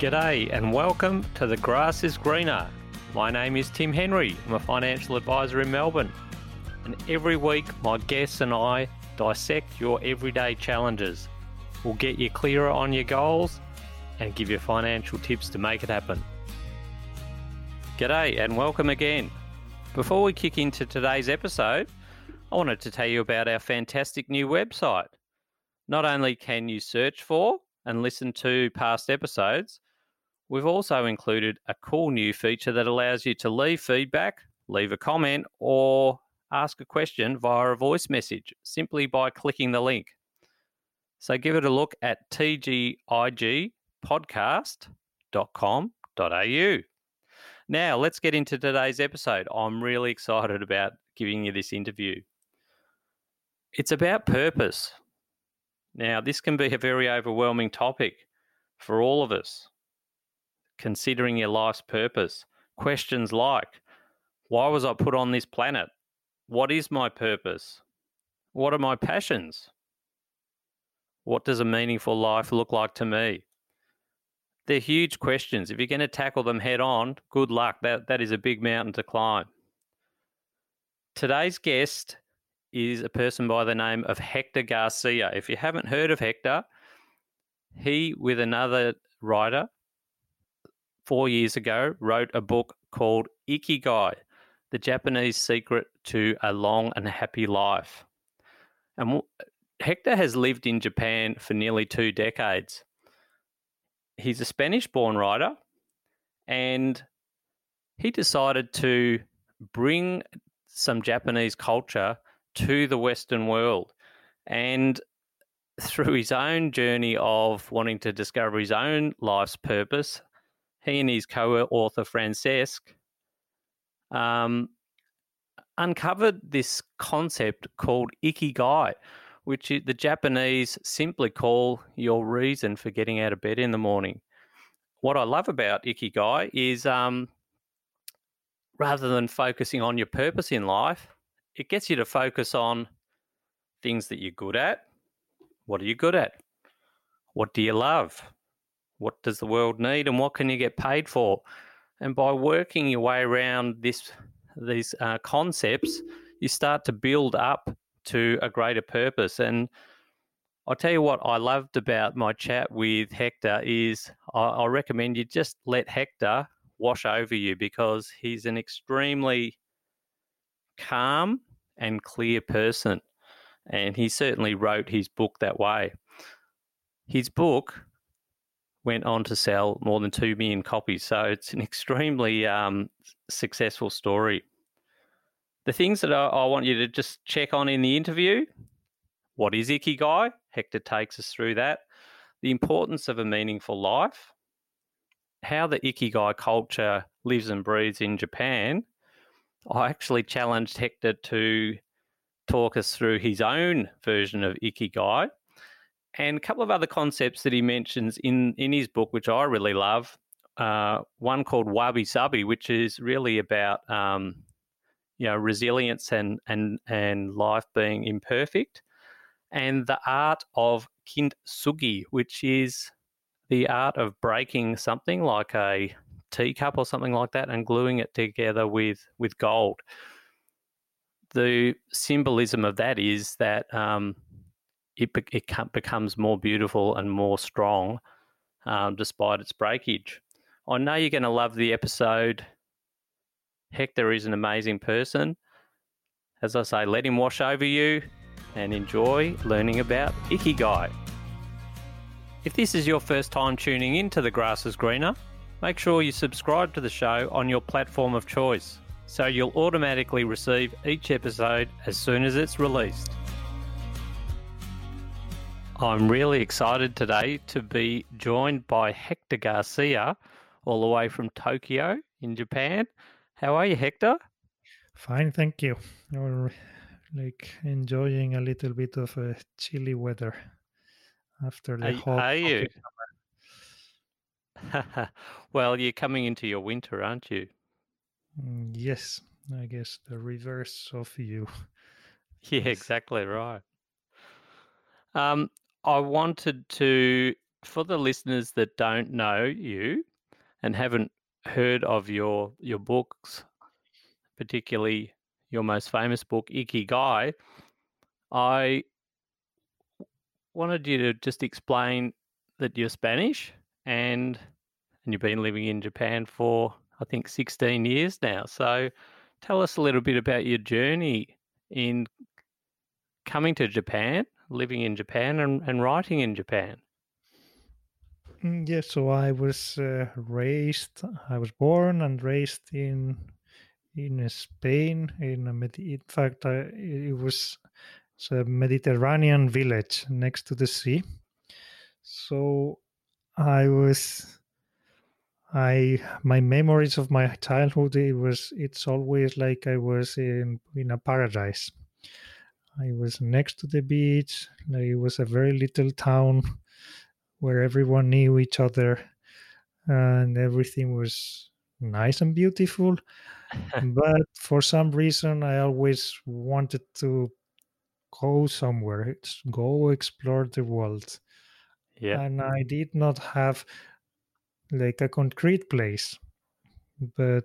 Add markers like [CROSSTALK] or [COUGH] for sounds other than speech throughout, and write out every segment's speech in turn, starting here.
G'day and welcome to The Grass is Greener. My name is Tim Henry. I'm a financial advisor in Melbourne. And every week, my guests and I dissect your everyday challenges. We'll get you clearer on your goals and give you financial tips to make it happen. G'day and welcome again. Before we kick into today's episode, I wanted to tell you about our fantastic new website. Not only can you search for and listen to past episodes, We've also included a cool new feature that allows you to leave feedback, leave a comment, or ask a question via a voice message simply by clicking the link. So give it a look at tgigpodcast.com.au. Now, let's get into today's episode. I'm really excited about giving you this interview. It's about purpose. Now, this can be a very overwhelming topic for all of us considering your life's purpose. Questions like Why was I put on this planet? What is my purpose? What are my passions? What does a meaningful life look like to me? They're huge questions. If you're going to tackle them head on, good luck. That, that is a big mountain to climb. Today's guest is a person by the name of Hector Garcia. If you haven't heard of Hector, he, with another writer, four years ago, wrote a book called Ikigai The Japanese Secret to a Long and Happy Life. And Hector has lived in Japan for nearly two decades. He's a Spanish born writer and he decided to bring some Japanese culture to the Western world. And through his own journey of wanting to discover his own life's purpose, he and his co-author Francesc um, uncovered this concept called ikigai, which the Japanese simply call your reason for getting out of bed in the morning. What I love about ikigai is um, rather than focusing on your purpose in life, it gets you to focus on things that you're good at. What are you good at? What do you love? What does the world need, and what can you get paid for? And by working your way around this these uh, concepts, you start to build up to a greater purpose. And I'll tell you what I loved about my chat with Hector is I, I recommend you just let Hector wash over you because he's an extremely calm and clear person. And he certainly wrote his book that way. His book went on to sell more than 2 million copies. So it's an extremely um, successful story. The things that I, I, want you to just check on in the interview what is Ikigai? Hector takes us through that. The importance of a meaningful life, how the Ikigai culture lives and breathes in Japan. I actually challenged Hector to talk us through his own version of Ikigai and a couple of other concepts that he mentions in in his book, which I really love. Uh, one called Wabi Sabi, which is really about um, you know resilience and and and life being imperfect, and the art of kintsugi, which is the art of breaking something like a teacup or something like that and gluing it together with with gold. The symbolism of that is that um, it, it becomes more beautiful and more strong um, despite its breakage. I know you're going to love the episode. Hector is an amazing person. As I say, let him wash over you and enjoy learning about Ikigai. If this is your first time tuning in to The Grass is Greener, make sure you subscribe to the show on your platform of choice so you'll automatically receive each episode as soon as it's released. I'm really excited today to be joined by Hector Garcia, all the way from Tokyo in Japan. How are you, Hector? Fine, thank you. We're like enjoying a little bit of a chilly weather after the are. Are you? [LAUGHS] well, you're coming into your winter, aren't you? Mm, yes, I guess the reverse of you. [LAUGHS] Yeah, exactly right. Um, I wanted to for the listeners that don't know you and haven't heard of your your books, particularly your most famous book, Ikigai, I wanted you to just explain that you're Spanish and and you've been living in Japan for I think 16 years now. So tell us a little bit about your journey in coming to Japan, living in Japan and, and writing in Japan. Mm, Yes, so I was uh, raised, I was born and raised in in Spain. In a Med- in fact, I, it was a Mediterranean village next to the sea. So I was, I my memories of my childhood it was it's always like I was in in a paradise. I was next to the beach. Like it was a very little town [LAUGHS] where everyone knew each other and everything was nice and beautiful. [LAUGHS] but for some reason, I always wanted to go somewhere, go explore the world. Yeah. And I did not have like a concrete place, but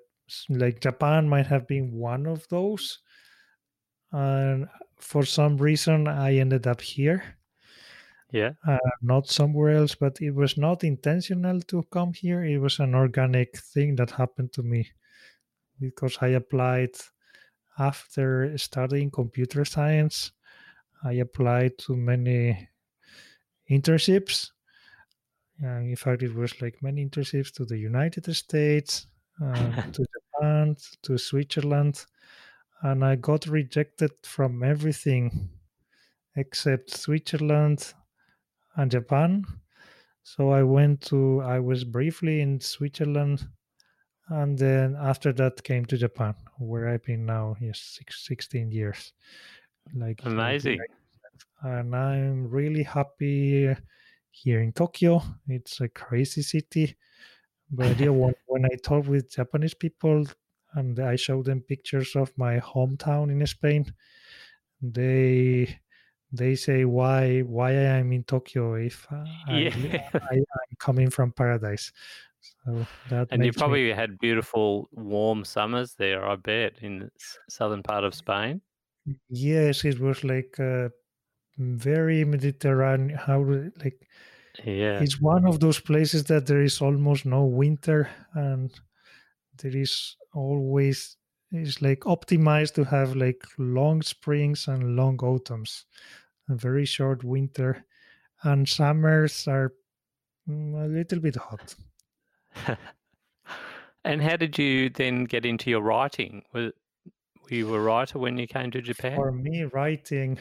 like Japan might have been one of those. And for some reason, I ended up here. Yeah. uh, not somewhere else, but it was not intentional to come here. It was an organic thing that happened to me because I applied after studying computer science. I applied to many internships. And in fact, it was like many internships to the United States, uh, [LAUGHS] to Japan, to Switzerland. And I got rejected from everything except Switzerland and Japan. So I went to, I was briefly in Switzerland. And then after that came to Japan, where I've been now, yes, six, 16 years. Like Amazing. and I'm really happy here in Tokyo. It's a crazy city, but yeah, when, when I talk with Japanese people and I show them pictures of my hometown in Spain, they they say why why I am in Tokyo if uh, [LAUGHS] I, Yeah. I I'm coming from paradise. So that and you makes me probably had beautiful warm summers there, I bet, in the southern part of Spain. yes, it was like uh, very Mediterranean. How like Yeah. it's one of those places that there is almost no winter and there is always it's like optimized to have like long springs and long autumns a very short winter and summers are mm, a little bit hot [LAUGHS] and how did you then get into your writing? Were, were you a writer when you came to Japan? for me writing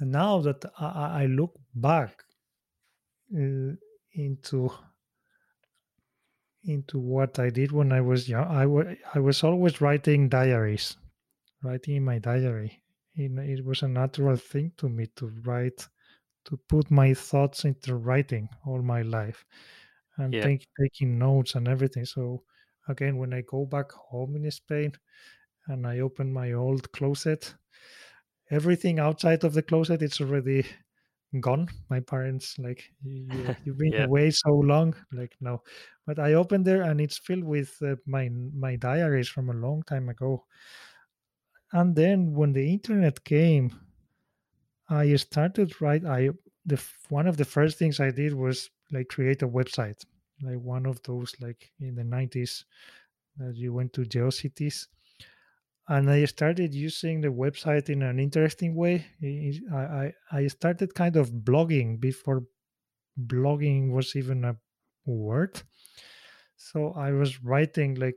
now that i, I I look back uh, into into what i did when i was young. I wa- I was always writing diaries writing in my diary. It, it was a natural thing to me to write to put my thoughts into writing all my life and Yeah. take, taking notes and everything. So again when i go back home in spain and i open my old closet everything outside of the closet it's already gone. My parents like you, [LAUGHS] you've been Yeah. away so long. Like no. But i opened there and it's filled with uh, my my diaries from a long time ago. And then when the internet came i started right i the one of the first things i did was like create a website like one of those like in the 90s that you went to geocities and i started using the website in an interesting way. I, I i started kind of blogging before blogging was even a word. So i was writing like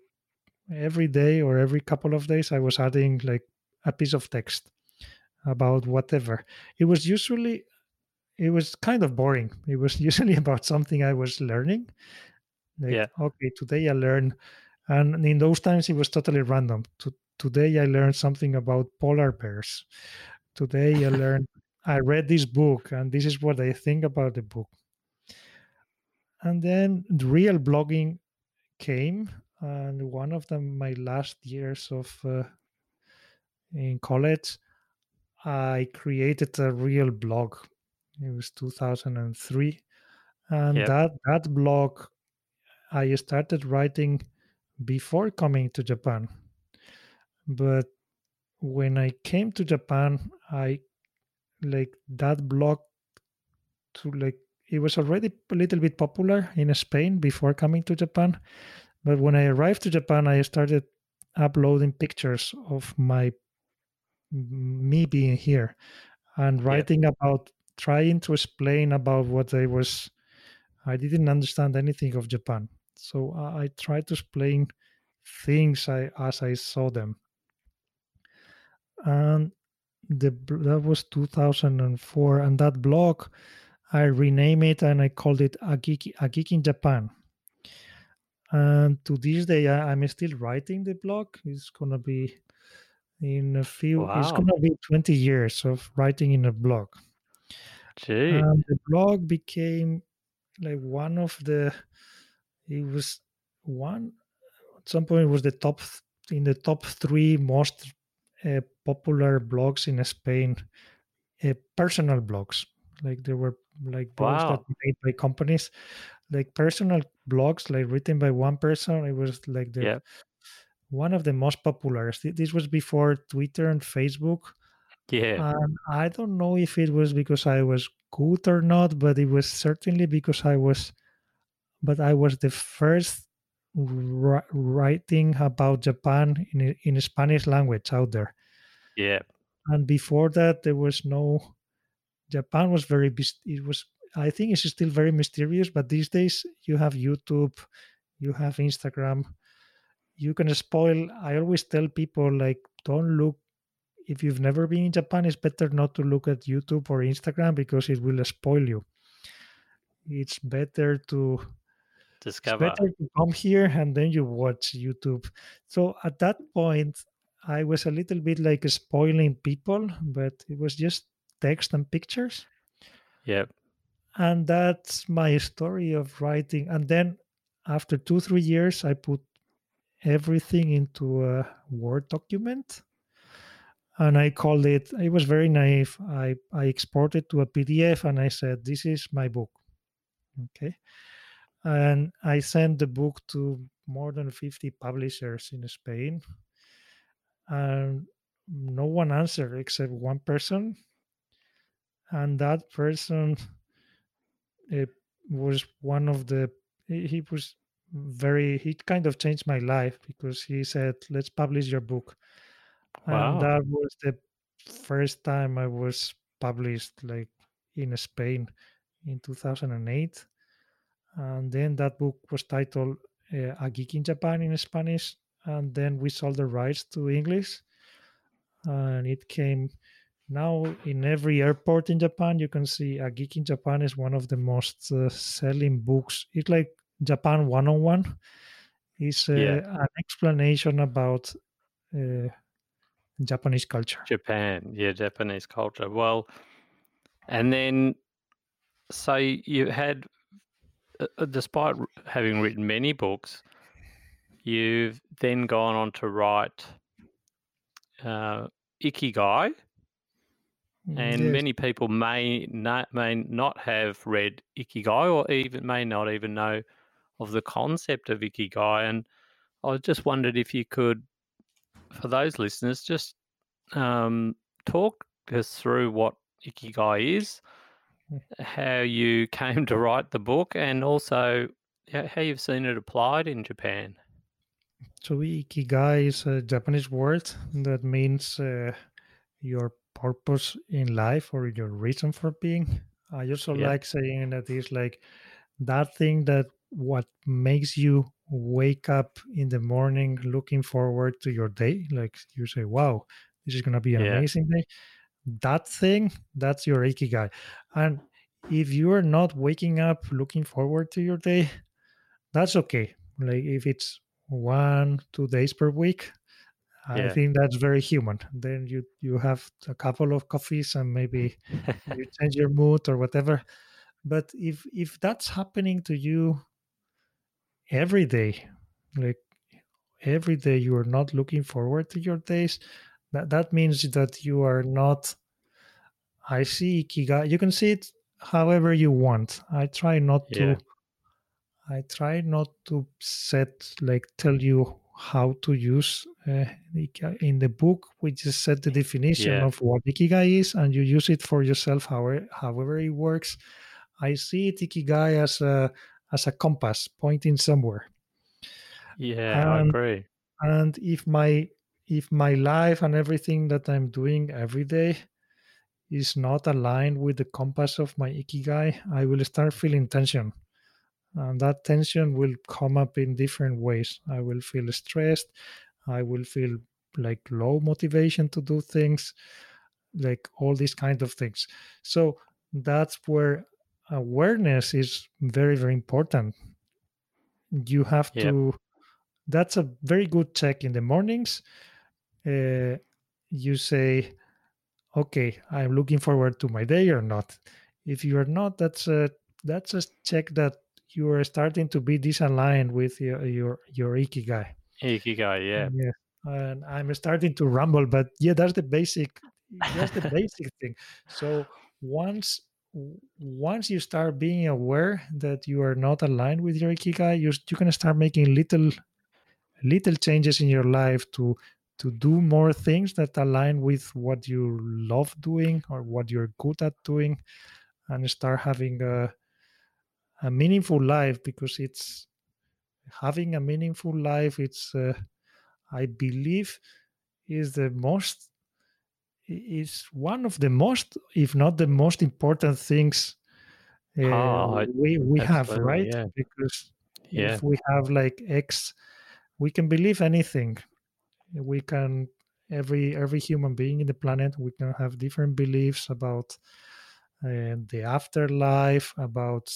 every day or every couple of days i was adding like a piece of text about whatever. It was usually it was kind of boring. [LAUGHS] It was usually about something i was learning. Like Yeah. okay today i learned and in those times it was totally random to, today i learned something about polar bears today i [LAUGHS] learned i read this book and this is what i think about the book and then the real blogging came and one of them my last years of uh, in college i created a real blog it was 2003 and Yep. that that blog I started writing before coming to Japan. But when I came to Japan, I like that blog to like it was already a little bit popular in Spain before coming to Japan. But when I arrived to Japan, I started uploading pictures of my me being here and writing about trying to explain about what I was I didn't understand anything of Japan. So I, I tried to explain things I, as I saw them. And the that was 2004 and that blog I renamed it and I called it a geek, a geek in Japan. And to this day, I, I'm still writing the blog. It's gonna be in a few. It's gonna be 20 years of writing in a blog. Gee. And the blog became like one of the. It was one at some point. It was the top in the top three most uh, popular blogs in Spain. Uh, personal blogs, like there were like blogs that Wow. made by companies, like personal blogs, like written by one person. It was like the Yep. one of the most popular. This was before Twitter and Facebook. Yeah. And I don't know if it was because I was good or not, but it was certainly because I was, but I was the first ri- writing about Japan in in Spanish language out there. Yeah. And before that, there was no. Japan was very. It was. I think it's still very mysterious, but these days you have YouTube, you have Instagram. You can spoil. I always tell people like, don't look if you've never been in Japan, it's better not to look at YouTube or Instagram because it will spoil you. It's better to discover. it's better to come here and then you watch YouTube. So at that point, I was a little bit like spoiling people, but it was just text and pictures. Yep. And that's my story of writing. And then after two, three years, I put everything into a Word document and I called it. It was very naive. I I exported to a PDF and I said, "This is my book." Okay, and I sent the book to more than fifty publishers in Spain, and no one answered except one person, and that person it was one of the. He was very. He kind of changed my life because he said, "Let's publish your book." and Wow. that was the first time I was published like in Spain in 2008 and then that book was titled uh, A Geek in Japan in Spanish and then we sold the rights to English and it came now in every airport in Japan you can see A Geek in Japan is one of the most uh, selling books it's like Japan 101 it's uh, Yeah. an explanation about uh, Japanese culture Japan. Yeah. Japanese culture. Well, and then, so you had, uh, uh, despite having written many books, you've then gone on to write uh, Ikigai. And Yes. many people may not, may not have read Ikigai or even may not even know of the concept of Ikigai. And I just wondered if you could, for those listeners, just um, talk us through what Ikigai is, how you [LAUGHS] came to write the book, and also how you've seen it applied in Japan. So ikigai is a Japanese word that means uh, your purpose in life or your reason for being. I also Yep. like saying that it's like that thing that what makes you wake up in the morning looking forward to your day. Like you say, wow, this is gonna be an Yeah. amazing day. That thing, that's your ikigai. And if you are not waking up looking forward to your day, that's okay. Like if it's one, two days per week, I Yeah. think that's very human. Then you you have a couple of coffees and maybe [LAUGHS] you change your mood or whatever. But if if that's happening to you every day, like every day you are not looking forward to your days, that that means that you are not. I see ikigai. You can see it however you want. I try not Yeah. to I try not to set like tell you how to use uh, in the book. We just set the definition Yeah. of what ikigai is, and you use it for yourself. However, however it works. I see it ikigai as a as a compass pointing somewhere. Yeah, I agree. And if my if my life and everything that I'm doing every day is not aligned with the compass of my ikigai, I will start feeling tension. And that tension will come up in different ways. I will feel stressed. I will feel like low motivation to do things, like all these kind of things. So that's where awareness is very, very important. You have Yep. to, that's a very good check in the mornings. Uh, you say, okay, I'm looking forward to my day or not. If you are not, that's a that's a check that you are starting to be disaligned with your your, your ikigai. Ikigai, yeah. Yeah. And I'm starting to rumble, but yeah, that's the basic that's the [LAUGHS] basic thing. So once once you start being aware that you are not aligned with your ikigai, you you can start making little little changes in your life to to do more things that align with what you love doing or what you're good at doing and start having a a meaningful life because it's having a meaningful life it's uh, i believe is the most is one of the most if not the most important things uh, Oh, we we have right yeah. because Yeah. if we have like x we can believe anything we can every every human being in the planet we can have different beliefs about uh, the afterlife about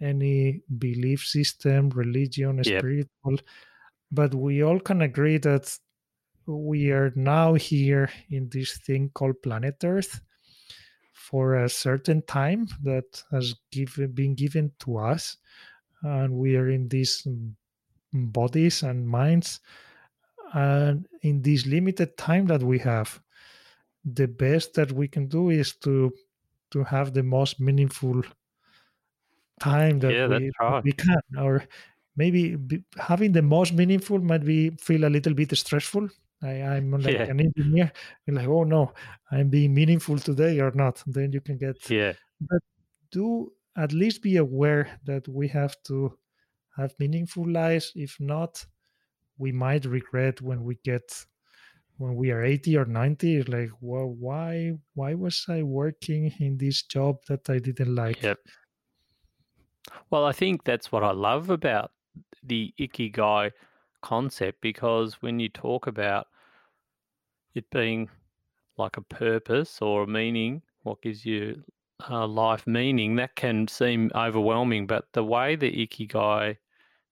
any belief system religion Yep. spiritual but we all can agree that we are now here in this thing called planet earth for a certain time that has given been given to us and we are in these bodies and minds and in this limited time that we have the best that we can do is to to have the most meaningful time that Yeah, we, that's that right. we can or maybe be, having the most meaningful might be feel a little bit stressful I, i'm [LAUGHS] like Yeah. an engineer you're like oh no i'm being meaningful today or not then you can get Yeah. But do at least be aware that we have to have meaningful lives if not we might regret when we get when we are 80 or 90 it's like well why why was i working in this job that i didn't like Yep. Well, I think that's what I love about the ikigai concept because when you talk about it being like a purpose or a meaning, what gives you uh, life meaning, that can seem overwhelming. But the way the ikigai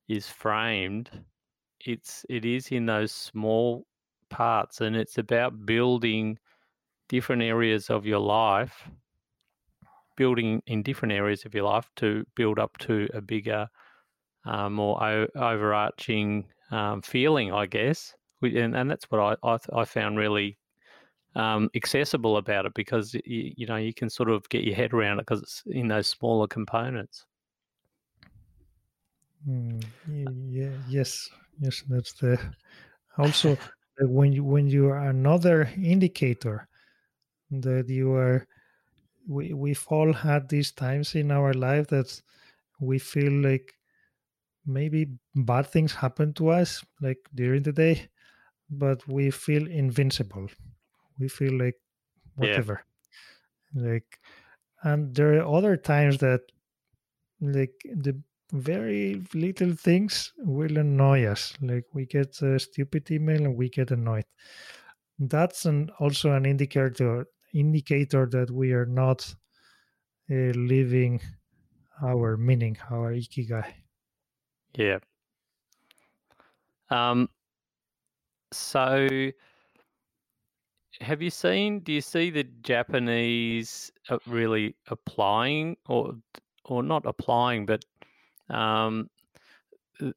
is framed, it's it is in those small parts, and it's about building different areas of your life building in different areas of your life to build up to a bigger, uh, more o- overarching um, feeling, I guess. And, and that's what I, I, th- I found really um, accessible about it because you, you know you can sort of get your head around it because it's in those smaller components. Mm, ye- yeah, yes, yes, that's the also uh, [LAUGHS] when you when you are another indicator that you are we we've all had these times in our life that we feel like maybe bad things happen to us like during the day but we feel invincible. We feel like Yeah. whatever. Like and there are other times that like the very little things will annoy us. Like we get a stupid email and we get annoyed. That's an also an indicator indicator that we are not uh, living our meaning our ikigai Yeah. Um, so, have you seen? Do you see the Japanese uh, really applying, or or not applying, but um, uh,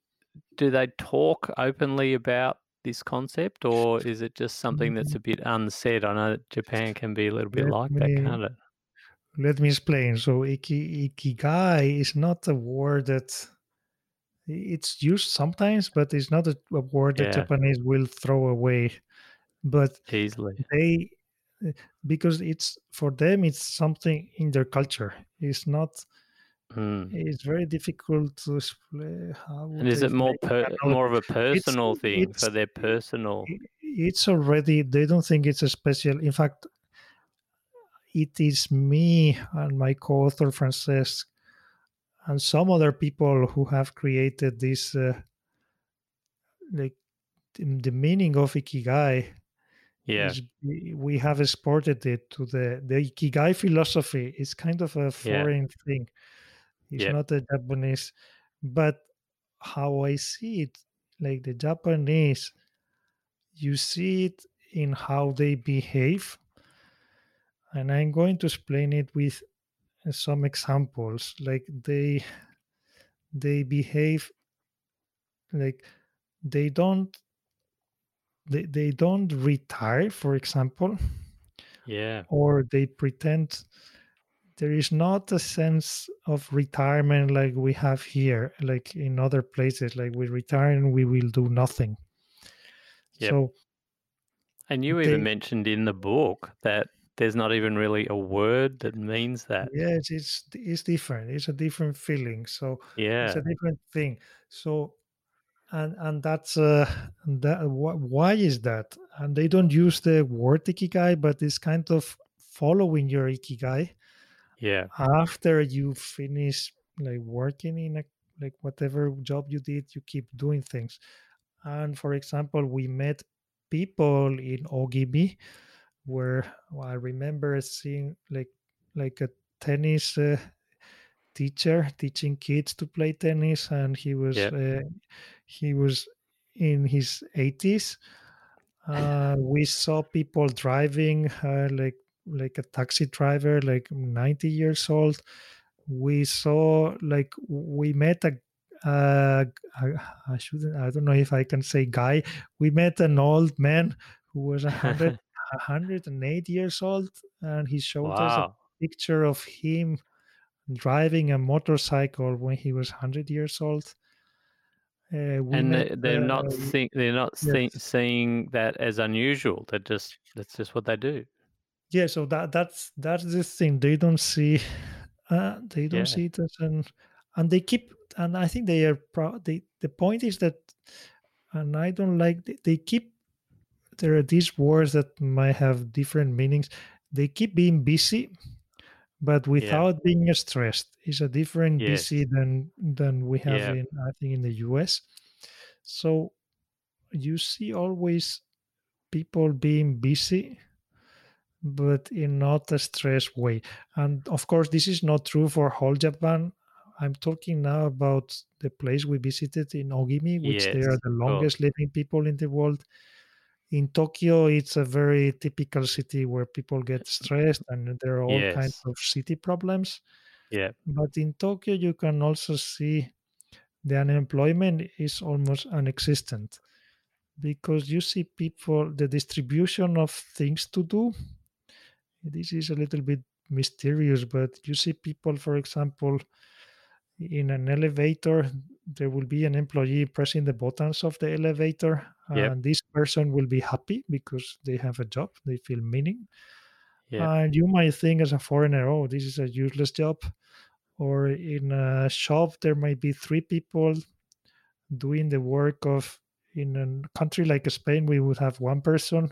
do they talk openly about this concept, or is it just something that's mm. a bit unsaid? I know that Japan can be a little bit Let like that, me- can't it? let me explain. So iki, ikigai is not a word that it's used sometimes, but it's not a, a word that Yeah. Japanese will throw away. But Easily. they eh, because it's for them it's something in their culture. It's not. Mm. It's very difficult to explain. How And is it more per, more of a personal thing it's- for their personal? it's already they don't think it's a special in fact it is me and my co-author francesc and some other people who have created this uh, like the, meaning of ikigai Yeah. we- have exported it to the the ikigai philosophy it's kind of a foreign thing it's Yep. not a japanese but how i see it like the japanese you see it in how they behave and i'm going to explain it with uh, some examples like they they behave like they don't they, they don't retire for example Yeah. or they pretend there is not a sense of retirement like we have here like in other places like we retire and we will do nothing Yep. so And you they- even mentioned in the book that there's not even really a word that means that. yes it's it's different it's a different feeling so Yeah. it's a different thing so and and that's uh that wh- why is that and they don't use the word ikigai but it's kind of following your ikigai Yeah. after you finish like working in a like whatever job you did you keep doing things and for example we met people in ogimi where i remember seeing like like a tennis uh, teacher teaching kids to play tennis and he was Yep. uh, he was in his 80s [LAUGHS] uh, we saw people driving uh, like like a taxi driver like 90 years old we saw like we met a uh, I, I shouldn't i don't know if i can say guy we met an old man who was a hundred [LAUGHS] 108 years old and he showed us a picture of him driving a motorcycle when he was 100 years old uh, And met, they, they're not uh, think, they're not see, yes. seeing that as unusual. They're just that's just what they do. Yeah so that that's that's the thing they don't see uh, they don't Yeah. see it as an and they keep and i think they are proud they the point is that and i don't like they, they keep there are these words that might have different meanings they keep being busy but without being stressed it's a different Yes. busy than than we have Yeah. in i think in the us so you see always people being busy but in not a stress way. And of course this is not true for whole japan. I'm talking now about the place we visited in ogimi which they are the course. longest living people in the world. In tokyo it's a very typical city where people get stressed and there are all kinds of city problems. Yeah. but in tokyo you can also see the unemployment is almost non-existent because you see people the distribution of things to do this is a little bit mysterious but you see people for example in an elevator there will be an employee pressing the buttons of the elevator Yep. and this person will be happy because they have a job they feel meaning Yeah. and you might think as a foreigner oh this is a useless job or in a shop there might be three people doing the work of in a country like spain we would have one person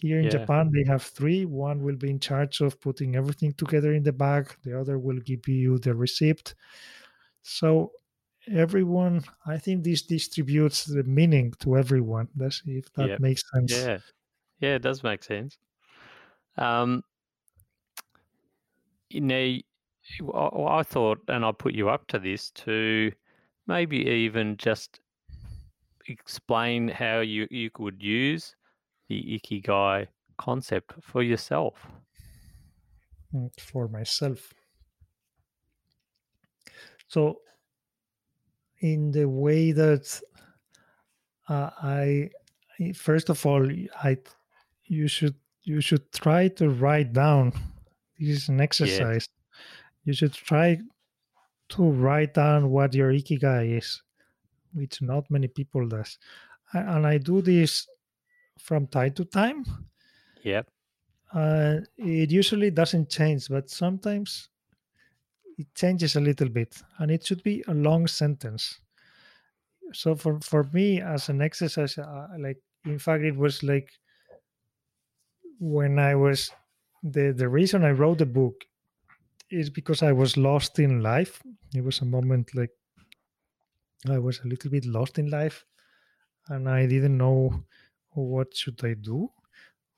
here in Yeah. japan they have three one will be in charge of putting everything together in the bag the other will give you the receipt so everyone i think this distributes the meaning to everyone that's if that makes sense Yeah. Yeah, it does make sense. Um, I I thought, and I put you up to this to maybe even just explain how you, you could use the ikigai concept for yourself. mm, for myself. So, in the way that uh, I, I- first of all, I, you should you should try to write down. This is an exercise. you should try to write down what your ikigai is, which not many people does. And I do this from time to time. Yep. Uh, it usually doesn't change, but sometimes it changes a little bit, and it should be a long sentence. So for for me, as an exercise, uh, like in fact, it was like when I was the the reason I wrote the book is because I was lost in life. It was a moment like I was a little bit lost in life, and I didn't know what should I do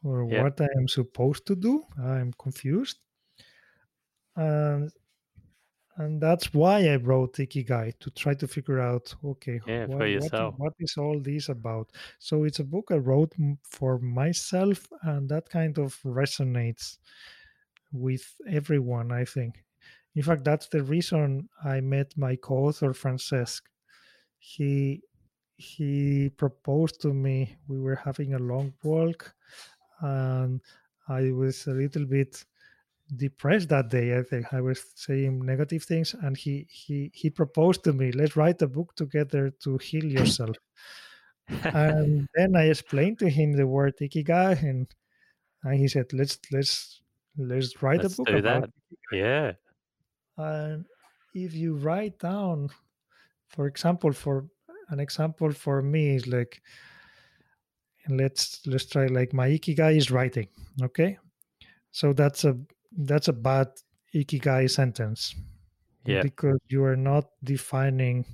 or Yeah. what I am supposed to do. I'm confused, and and that's why I wrote Ikigai to try to figure out okay, Yeah, what what, yourself. what is all this about? So it's a book I wrote for myself, and that kind of resonates with everyone. I think. In fact, that's the reason I met my co-author Francesc. He he proposed to me. We were having a long walk, and I was a little bit depressed that day. I think I was saying negative things, and he he he proposed to me, "Let's write a book together to heal yourself." and [LAUGHS] then I explained to him the word ikigai, and, and he said, "Let's let's let's write Let's a book do about." that. Yeah. And if you write down, for example, for an example for me is like, let's let's try like my ikigai is writing. Okay, so that's a that's a bad ikigai sentence Yeah. because you are not defining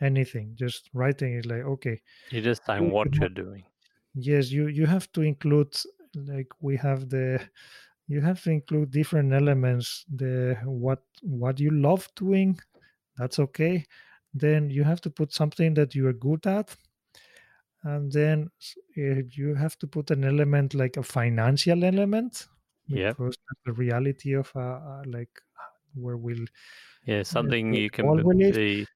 anything. Just writing is like okay, You're just saying what you're doing. yes you you have to include like we have the you have to include different elements the what what you love doing that's okay then you have to put something that you are good at and then eh, you have to put an element like a financial element Yep. because the reality of uh, uh, like where we'll Yeah. Something the you can world b- we live. be.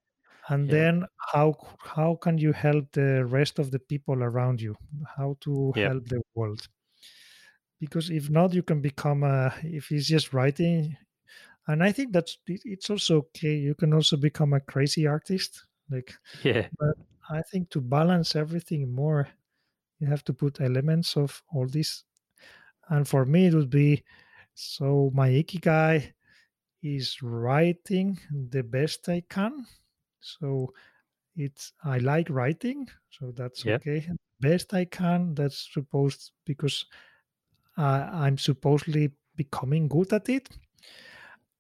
and Yeah. then how how can you help the rest of the people around you how to help the world because if not you can become a if it's just writing and i think that's it's also okay you can also become a crazy artist like Yeah. but i think to balance everything more you have to put elements of all this and for me it would be so my ikigai is writing the best i can so it's i like writing so that's Yep. okay best i can that's supposed because uh, i'm supposedly becoming good at it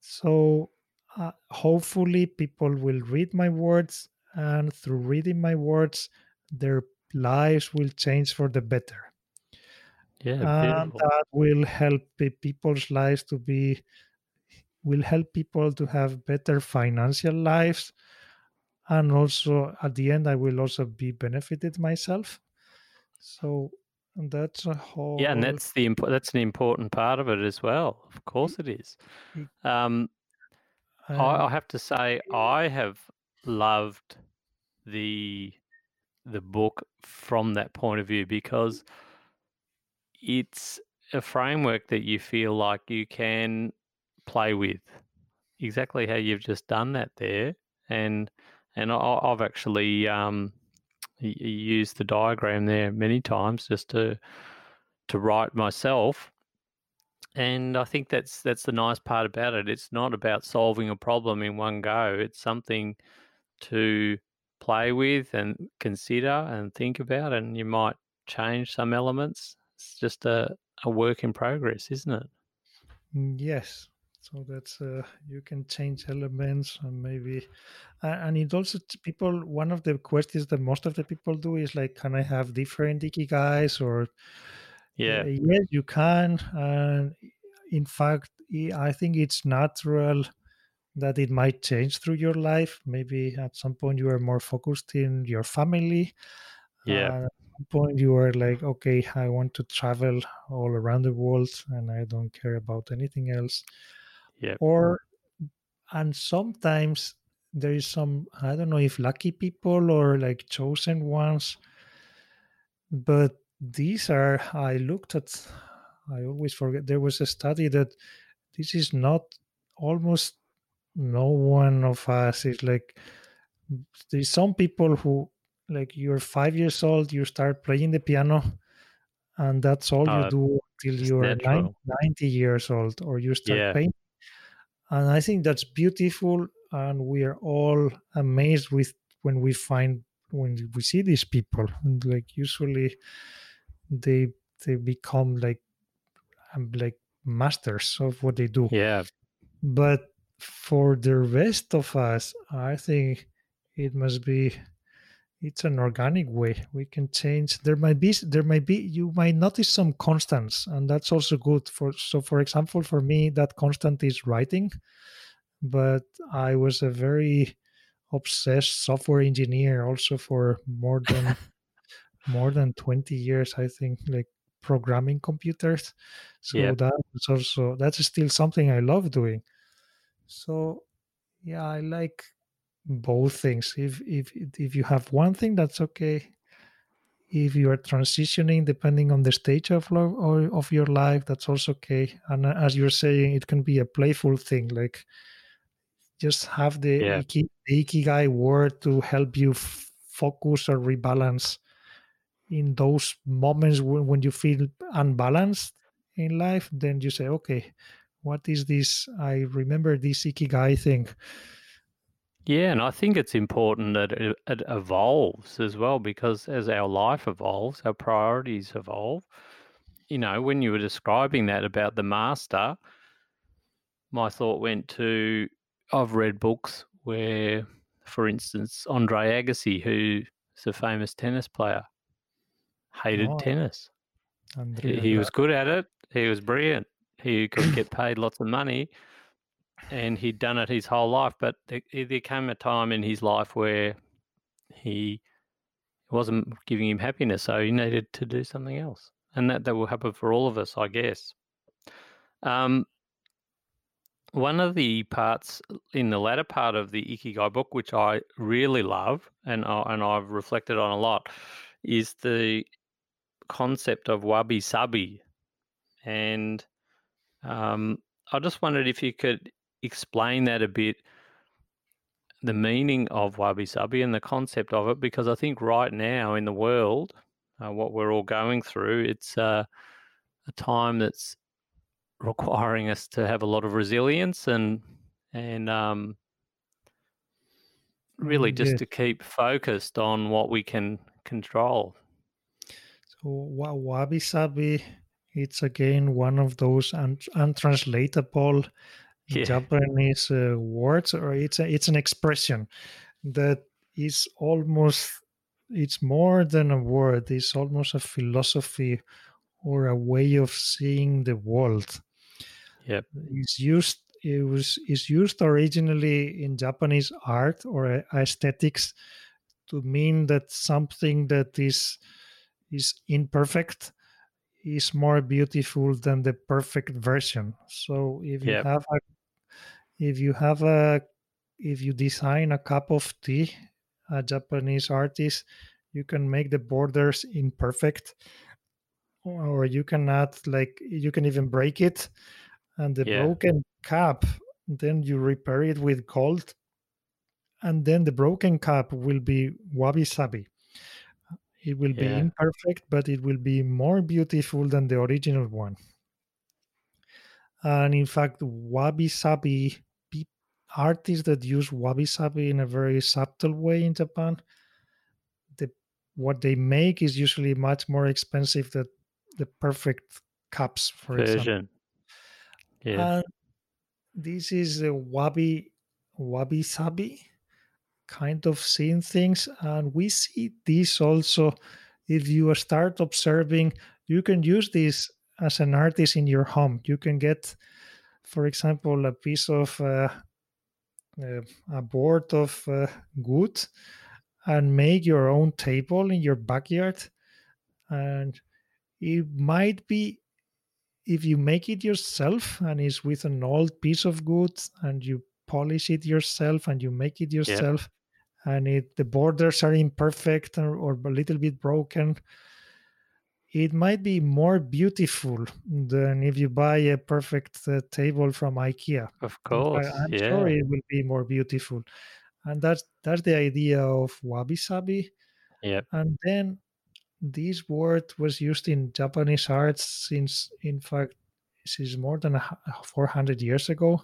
so uh, hopefully people will read my words and through reading my words their lives will change for the better. Yeah. and that will help people's lives to be will help people to have better financial lives. And also at the end i will also be benefited myself. So that's a whole Yeah, and that's the imp- that's an important part of it as well. Of course, it is. Um, I, I have to say, I have loved the the book from that point of view because it's a framework that you feel like you can play with exactly how you've just done that there and and I, I've actually um, y- used the diagram there many times just to to write myself and I think that's that's the nice part about it. It's not about solving a problem in one go. It's something to play with and consider and think about, and you might change some elements. It's just a, a work in progress, isn't it? Mm, Yes. So that's uh, you can change elements and maybe, and it also people. One of the questions that most of the people do is like, can I have different ikigais? Or Yeah, uh, yes, you can. And in fact, i- I think it's natural that it might change through your life. Maybe at some point you are more focused in your family. yeah, Uh, point you are like, okay, I want to travel all around the world and I don't care about anything else yeah, or and sometimes there is some i don't know if lucky people or like chosen ones but these are i looked at i always forget there was a study that this is not almost no one of us is like there's some people who like you're five years old you start playing the piano and that's all you Oh, do till you're nine, 90 years old or you start Yeah. painting and i think that's beautiful and we are all amazed with when we find when we see these people and like usually they they become like um, like masters of what they do Yeah. but for the rest of us i think it must be it's an organic way we can change. There might be there might be you might notice some constants and that's also good for so for example for me that constant is writing but i was a very obsessed software engineer also for more than [LAUGHS] more than 20 years i think like programming computers. So Yep. that is also that's still something i love doing. So yeah i like both things. If if if you have one thing that's okay. If you are transitioning depending on the stage of love or of your life that's also okay. And uh, as you're saying it can be a playful thing like just have the Yeah. iki, the ikigai word to help you f- focus or rebalance in those moments when, when you feel unbalanced in life then you say okay what is this? I remember this ikigai thing Yeah, and I think it's important that it, it evolves as well because as our life evolves, our priorities evolve. You know, when you were describing that about the master, my thought went to I've read books where, for instance, Andre Agassi, who's a famous tennis player, hated Oh, tennis. He, was good at it. He was brilliant. He could get paid lots of money, and he'd done it his whole life. But there, there came a time in his life where he wasn't giving him happiness, so he needed to do something else, and that that will happen for all of us, I guess. Um, one of the parts in the latter part of the Ikigai book, which I really love and I, and I've reflected on a lot, is the concept of wabi sabi, and um, I just wondered if you could explain that a bit, the meaning of wabi sabi and the concept of it, because I think right now in the world, uh, what we're all going through, it's uh, a time that's requiring us to have a lot of resilience and and um, really Mm, just yes. to keep focused on what we can control. So wa- wabi sabi, it's again one of those un- untranslatable Yeah. Japanese uh, words, or it's a, it's an expression that is almost it's more than a word. It's almost a philosophy or a way of seeing the world. Yep. It's used. It was is used originally in Japanese art or aesthetics to mean that something that is is imperfect is more beautiful than the perfect version. So if you have a if you have a if you design a cup of tea, a Japanese artist, you can make the borders imperfect, or you can add like you can even break it, and the Yeah. broken cup, then you repair it with gold, and then the broken cup will be wabi sabi. It will be imperfect, but it will be more beautiful than the original one. And in fact, wabi sabi artists that use wabi sabi in a very subtle way in Japan, the what they make is usually much more expensive than the perfect cups, for example. Yeah. And this is a wabi wabi sabi kind of seeing things, and we see this also. If you start observing, you can use this as an artist in your home. You can get, for example, a piece of uh, a board of uh, wood and make your own table in your backyard. And it might be if you make it yourself and it's with an old piece of wood and you polish it yourself and you make it yourself and it the borders are imperfect or, or a little bit broken it might be more beautiful than if you buy a perfect uh, table from IKEA. Of course, I, am yeah. sure it will be more beautiful, and that's that's the idea of wabi sabi. Yeah. And then this word was used in Japanese arts since, in fact, this is more than 400 years ago.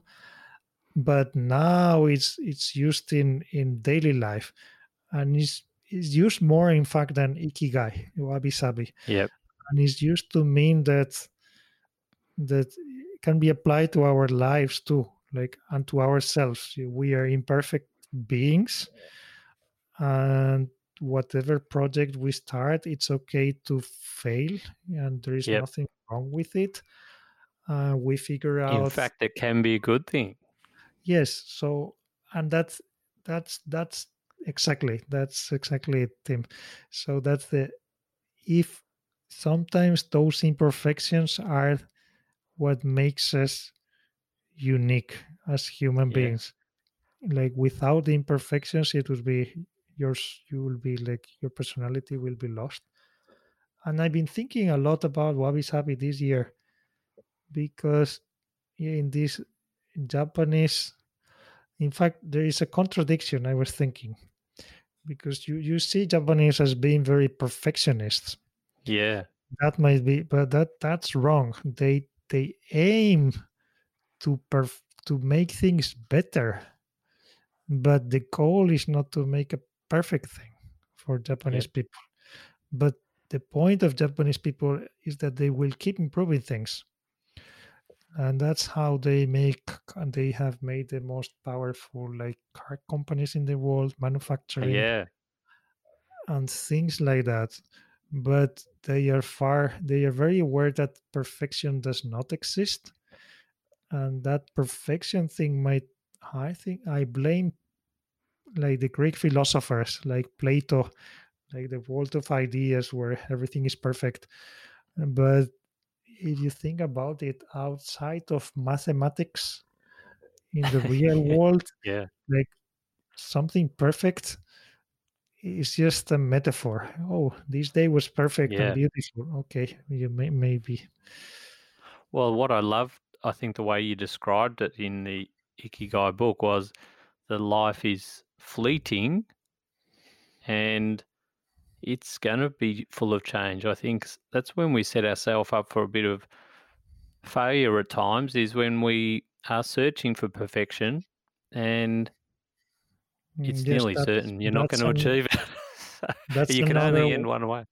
But now it's it's used in in daily life, and it's it's used more, in fact, than ikigai, wabi sabi. Yep. And it's used to mean that that can be applied to our lives too, like and to ourselves. We are imperfect beings, and whatever project we start, it's okay to fail, and there is Yep. nothing wrong with it. Uh, we figure out. In fact, it can be a good thing. yes. So, and that's that's that's exactly that's exactly it, Tim. So that's the if sometimes those imperfections are what makes us unique as human Yeah. beings. Like without the imperfections, it would be yours. You will be like your personality will be lost. And I've been thinking a lot about wabi sabi this year because in this Japanese, in fact, there is a contradiction. I was thinking because you you see Japanese as being very perfectionists. Yeah. That might be, but that that's wrong. They they aim to perf- to make things better, but the goal is not to make a perfect thing for Japanese people. But the point of Japanese people is that they will keep improving things, and that's how they make and they have made the most powerful like car companies in the world, manufacturing Yeah. and things like that but they are far they are very aware that perfection does not exist and that perfection thing might i think i blame like the greek philosophers like plato like the world of ideas where everything is perfect but if you think about it outside of mathematics in the real [LAUGHS] world Yeah. like something perfect is just a metaphor. Oh, this day was perfect Yeah. and beautiful. Okay, you may maybe. Well, what I loved, I think the way you described it in the Ikigai book was the life is fleeting and it's going to be full of change. I think that's when we set ourselves up for a bit of failure at times, is when we are searching for perfection and Mm, it's yes, nearly certain you're not going to an- achieve it. [LAUGHS] So you can another only end one way.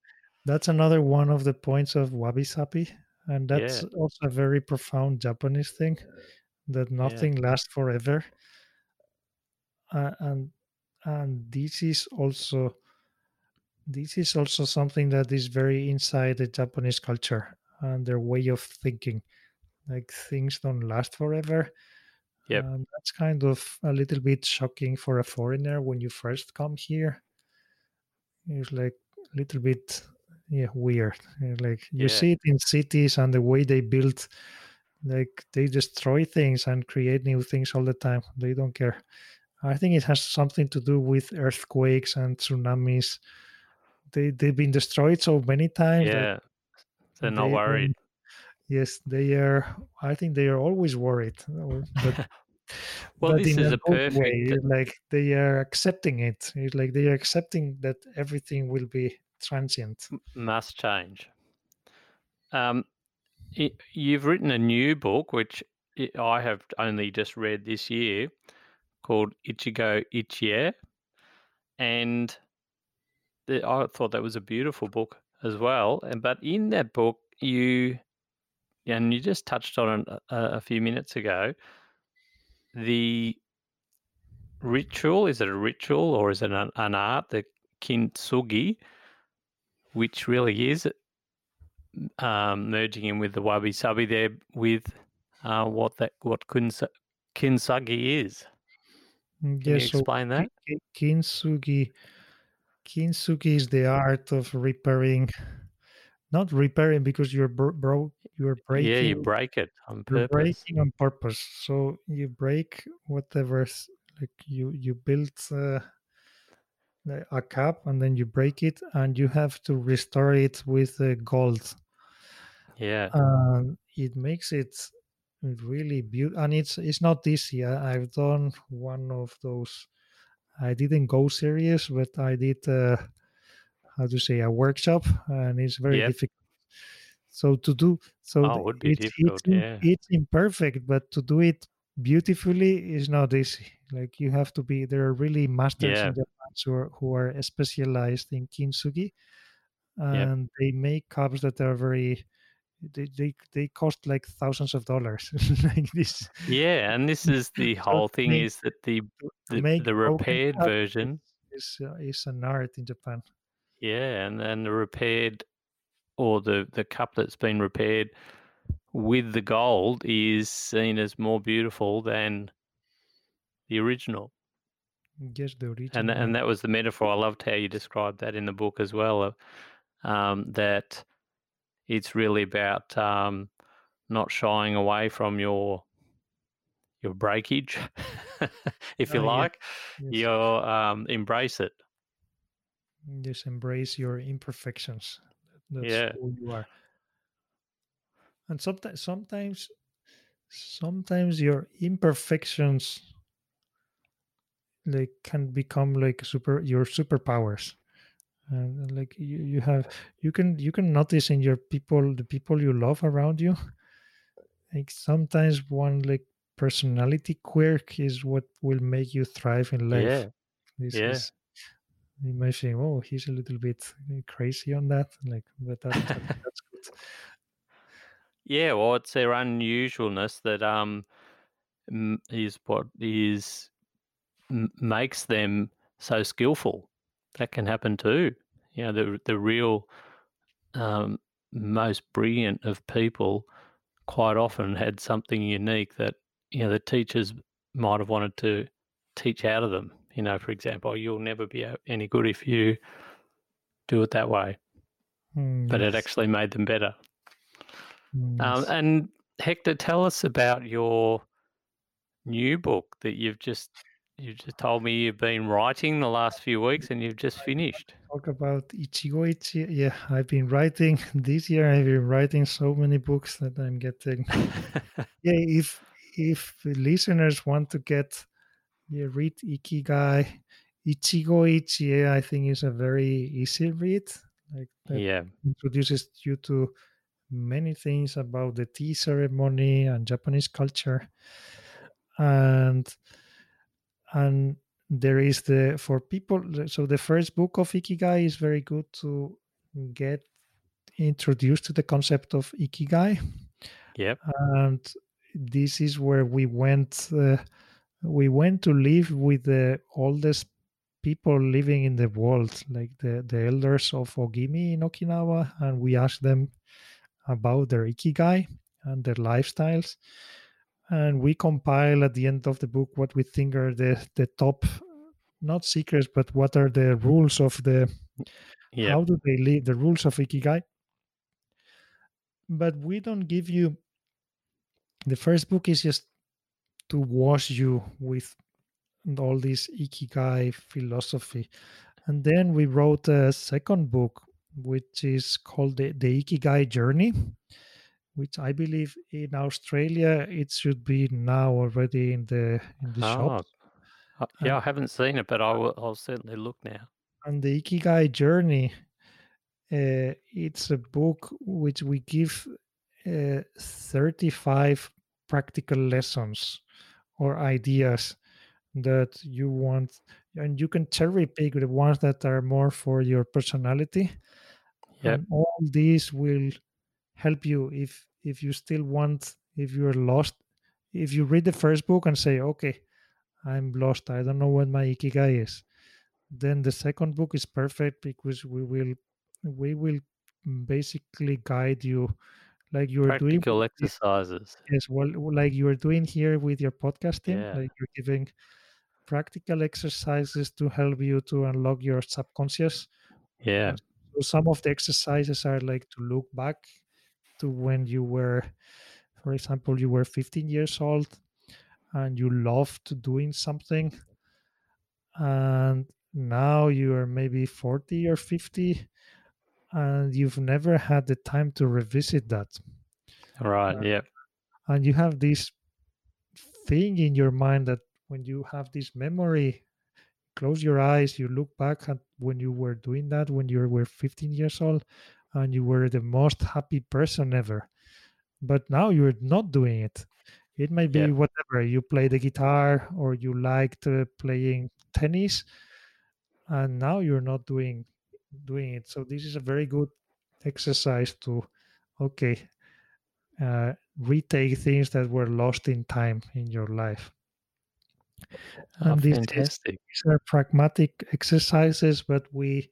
That's another one of the points of wabi sabi, and that's also a very profound Japanese thing that nothing lasts forever. Uh, and and this is also this is also something that is very inside the Japanese culture and their way of thinking. Like things don't last forever. Yeah, And that's kind of a little bit shocking for a foreigner when you first come here. It's like a little bit yeah weird. Like you Yeah. see it in cities and the way they build like they destroy things and create new things all the time. They don't care. I think it has something to do with earthquakes and tsunamis. They they've been destroyed so many times Yeah. They're not they worried. don't- yes, they are. I think they are always worried. But [LAUGHS] well, but this is a good way. like they are accepting it. It's like they are accepting that everything will be transient. must change. Um, y- you've written a new book, which i- I have only just read this year, called Ichigo Ichie, and the, I thought that was a beautiful book as well. And but in that book, you and you just touched on it a, a few minutes ago. The ritual is it a ritual or is it an, an art? The kintsugi, which really is um, merging in with the wabi sabi there with uh, what that what kunsa, kintsugi is. Mm, Can Yes, you so explain that? ki- ki- kintsugi, kintsugi is the art of repairing, not repairing because you're bro- broke, you're breaking, Yeah, you break it on you're purpose. breaking on purpose. So you break whatever's like you you built uh, a cup and then you break it and you have to restore it with uh, gold Yeah. and it makes it really beautiful and it's it's not easy I, i've done one of those i didn't go serious but i did uh, how to say a workshop and it's very Yep. difficult so to do so Oh, it would be it's, difficult, it's, yeah. it's imperfect but to do it beautifully is not easy like you have to be there are really masters Yeah. in japan who are, who are specialized in kintsugi and they make cups that are very they, they they cost like thousands of dollars [LAUGHS] like this Yeah, and this is the whole thing make- is that the the, the repaired version, is uh, is an art in japan yeah, and then the repaired or the the cup that's been repaired with the gold is seen as more beautiful than the original. yes the original and and that was the metaphor. I loved how you described that in the book as well. Um, that it's really about um, not shying away from your your breakage, [LAUGHS] if you Oh, yeah. like. yes, You um, embrace it. just embrace your imperfections that's Yeah. who you are and sometimes sometimes sometimes your imperfections like can become like super your superpowers and and, like you, you have you can you can notice in your people the people you love around you like sometimes one like personality quirk is what will make you thrive in life Yeah, this yeah. is you might think oh he's a little bit uh, crazy on that like but that that's good [LAUGHS] Yeah, well, it's their unusualness that um is what is makes them so skillful. That can happen too. You know, the the real um, most brilliant of people quite often had something unique that you know the teachers might have wanted to teach out of them. You know, for example, you'll never be any good if you do it that way, Mm, but it actually made them better. mm, Um, yes. and Hector, tell us about your new book that you've just you just told me you've been writing the last few weeks and you've just finished. talk about Ichigo Ichie. Yeah, I've been writing [LAUGHS] this year. I've been writing so many books that I'm getting. [LAUGHS] Yeah, if if the listeners want to get yeah, read Ikigai, Ichigo Ichie, I think is a very easy read. Like that yeah, introduces you to many things about the tea ceremony and Japanese culture, and and there is the for people so the first book of ikigai is very good to get introduced to the concept of ikigai. Yep, and this is where we went uh, we went to live with the oldest people living in the world like the the elders of ogimi in okinawa and we asked them about their ikigai and their lifestyles and we compile at the end of the book what we think are the the top not secrets but what are the rules of the yep, how do they live the rules of ikigai. But we don't give you the first book is just to wash you with all this ikigai philosophy. And then we wrote a second book which is called the, the ikigai journey which i believe in australia it should be now already in the in the Oh, shops. uh, yeah, I haven't seen it, but I will, I'll certainly look now. and the ikigai journey uh, it's a book which we give uh, 35 practical lessons or ideas that you want and you can cherry pick the ones that are more for your personality. Yep, and all these will help you if if you still want if you're lost if you read the first book and say okay i'm lost i don't know what my ikigai is then the second book is perfect because we will we will basically guide you like you're doing practical exercises. yes well like you're doing here with your podcasting Yeah. like you're giving practical exercises to help you to unlock your subconscious Yeah, so some of the exercises are like to look back to when you were for example you were 15 years old and you loved doing something and now you are maybe 40 or 50 and you've never had the time to revisit that Right. Uh, yeah. and you have this thing in your mind that when you have this memory close your eyes you look back at when you were doing that when you were 15 years old and you were the most happy person ever. But now you're not doing it. It might be Yeah. whatever. You play the guitar or you liked uh, playing tennis and now you're not doing doing it. So this is a very good exercise to okay uh, retake things that were lost in time in your life. Oh, and this is fantastic. these are pragmatic exercises but we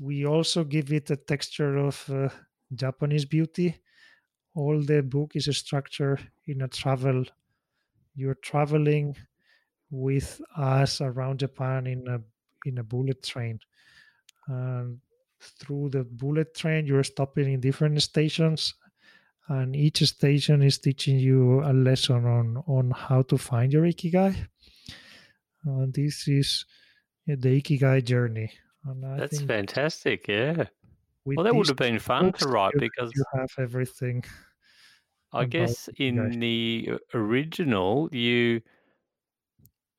we also give it a texture of uh, japanese beauty. All the book is a structure in a travel you're traveling with us around japan in a in a bullet train. And through the bullet train you're stopping in different stations and each station is teaching you a lesson on on how to find your ikigai. And this is the ikigai journey and i That's fantastic. Yeah. Well, that would have been fun to write you, because you have everything I guess in ikigai. the original, you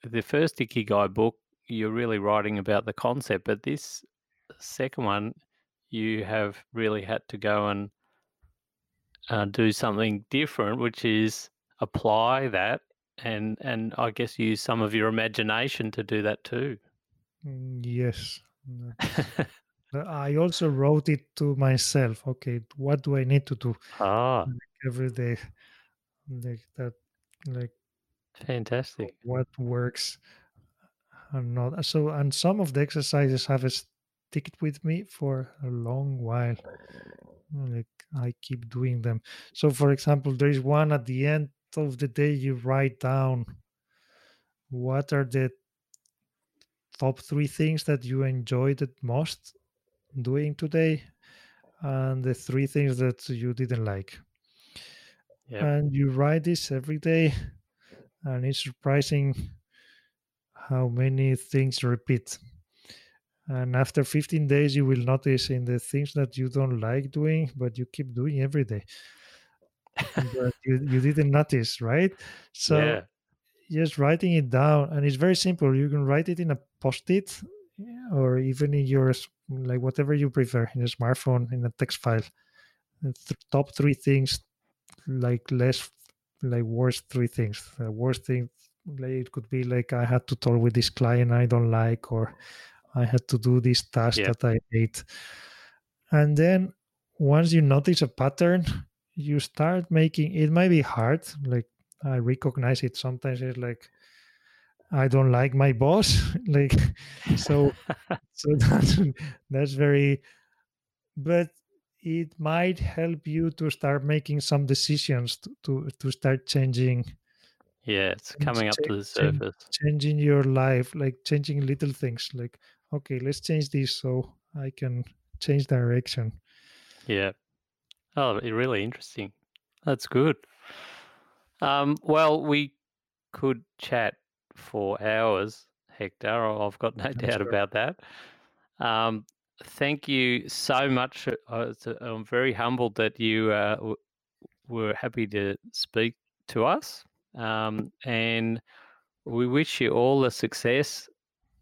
the first Ikigai book, you're really writing about the concept, but this second one, you have really had to go and uh, do something different, which is apply that and and I guess use some of your imagination to do that too. Mm, yes [LAUGHS] i also wrote it to myself okay what do i need to do? Ah, every day [LAUGHS] like that like fantastic. what works and not so and some of the exercises have sticked with me for a long while. Like i keep doing them. So for example there is one at the end of the day you write down what are the top three things that you enjoyed the most doing today and the three things that you didn't like Yeah. and you write this every day and it's surprising how many things repeat and after 15 days you will notice in the things that you don't like doing but you keep doing every day [LAUGHS] but you, you didn't notice right so yeah. Just writing it down and it's very simple. You can write it in a post-it or even in your like whatever you prefer in a smartphone in a text file. Th- top three things like less like worst three things. The worst thing like it could be like i had to talk with this client i don't like or i had to do this task Yeah. that i hate. And then once you notice a pattern you start making it might be hard like i recognize it sometimes it's like i don't like my boss [LAUGHS] like so so [LAUGHS] that's that's very but it might help you to start making some decisions to to, to start changing yeah, it's coming up to the change- change- surface. changing your life like changing little things like okay let's change this so i can change direction Yeah. Oh, really interesting. That's good. Um, well, we could chat for hours, Hector. I've got [LAUGHS] no I'm doubt sure. about that. Um, thank you so much. uh, it's, uh, I'm very humbled that you uh, w- were happy to speak to us. Um, and we wish you all the success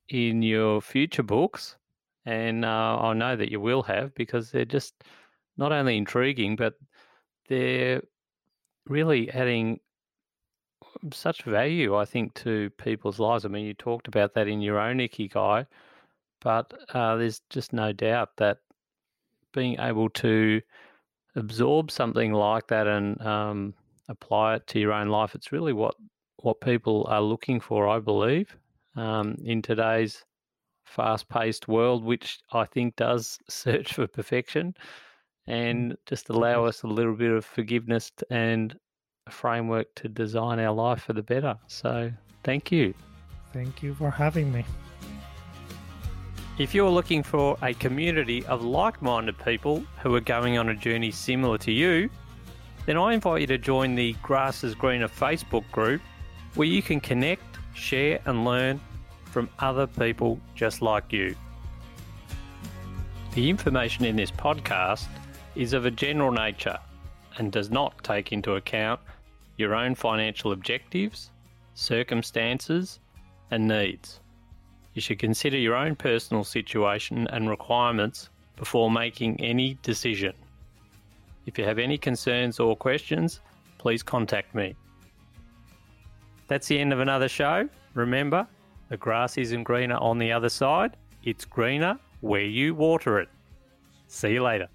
in your future books. And uh, I know that you will have because they're just not only intriguing, but they're really adding such value, I think, to people's lives. I mean, you talked about that in your own Ikigai, but uh, there's just no doubt that being able to absorb something like that and um, apply it to your own life, it's really what, what people are looking for, I believe, um, in today's fast paced world, which I think does [LAUGHS] search for perfection and just allow us a little bit of forgiveness and a framework to design our life for the better. So, thank you. thank you for having me If you're looking for a community of like minded people who are going on a journey similar to you, then I invite you to join the Grass is Greener Facebook group where you can connect, share, and learn from other people just like you. The information in this podcast is of a general nature and does not take into account your own financial objectives, circumstances, and needs. You should consider your own personal situation and requirements before making any decision. If you have any concerns or questions, please contact me. That's the end of another show. Remember, the grass isn't greener on the other side, it's greener where you water it. See you later.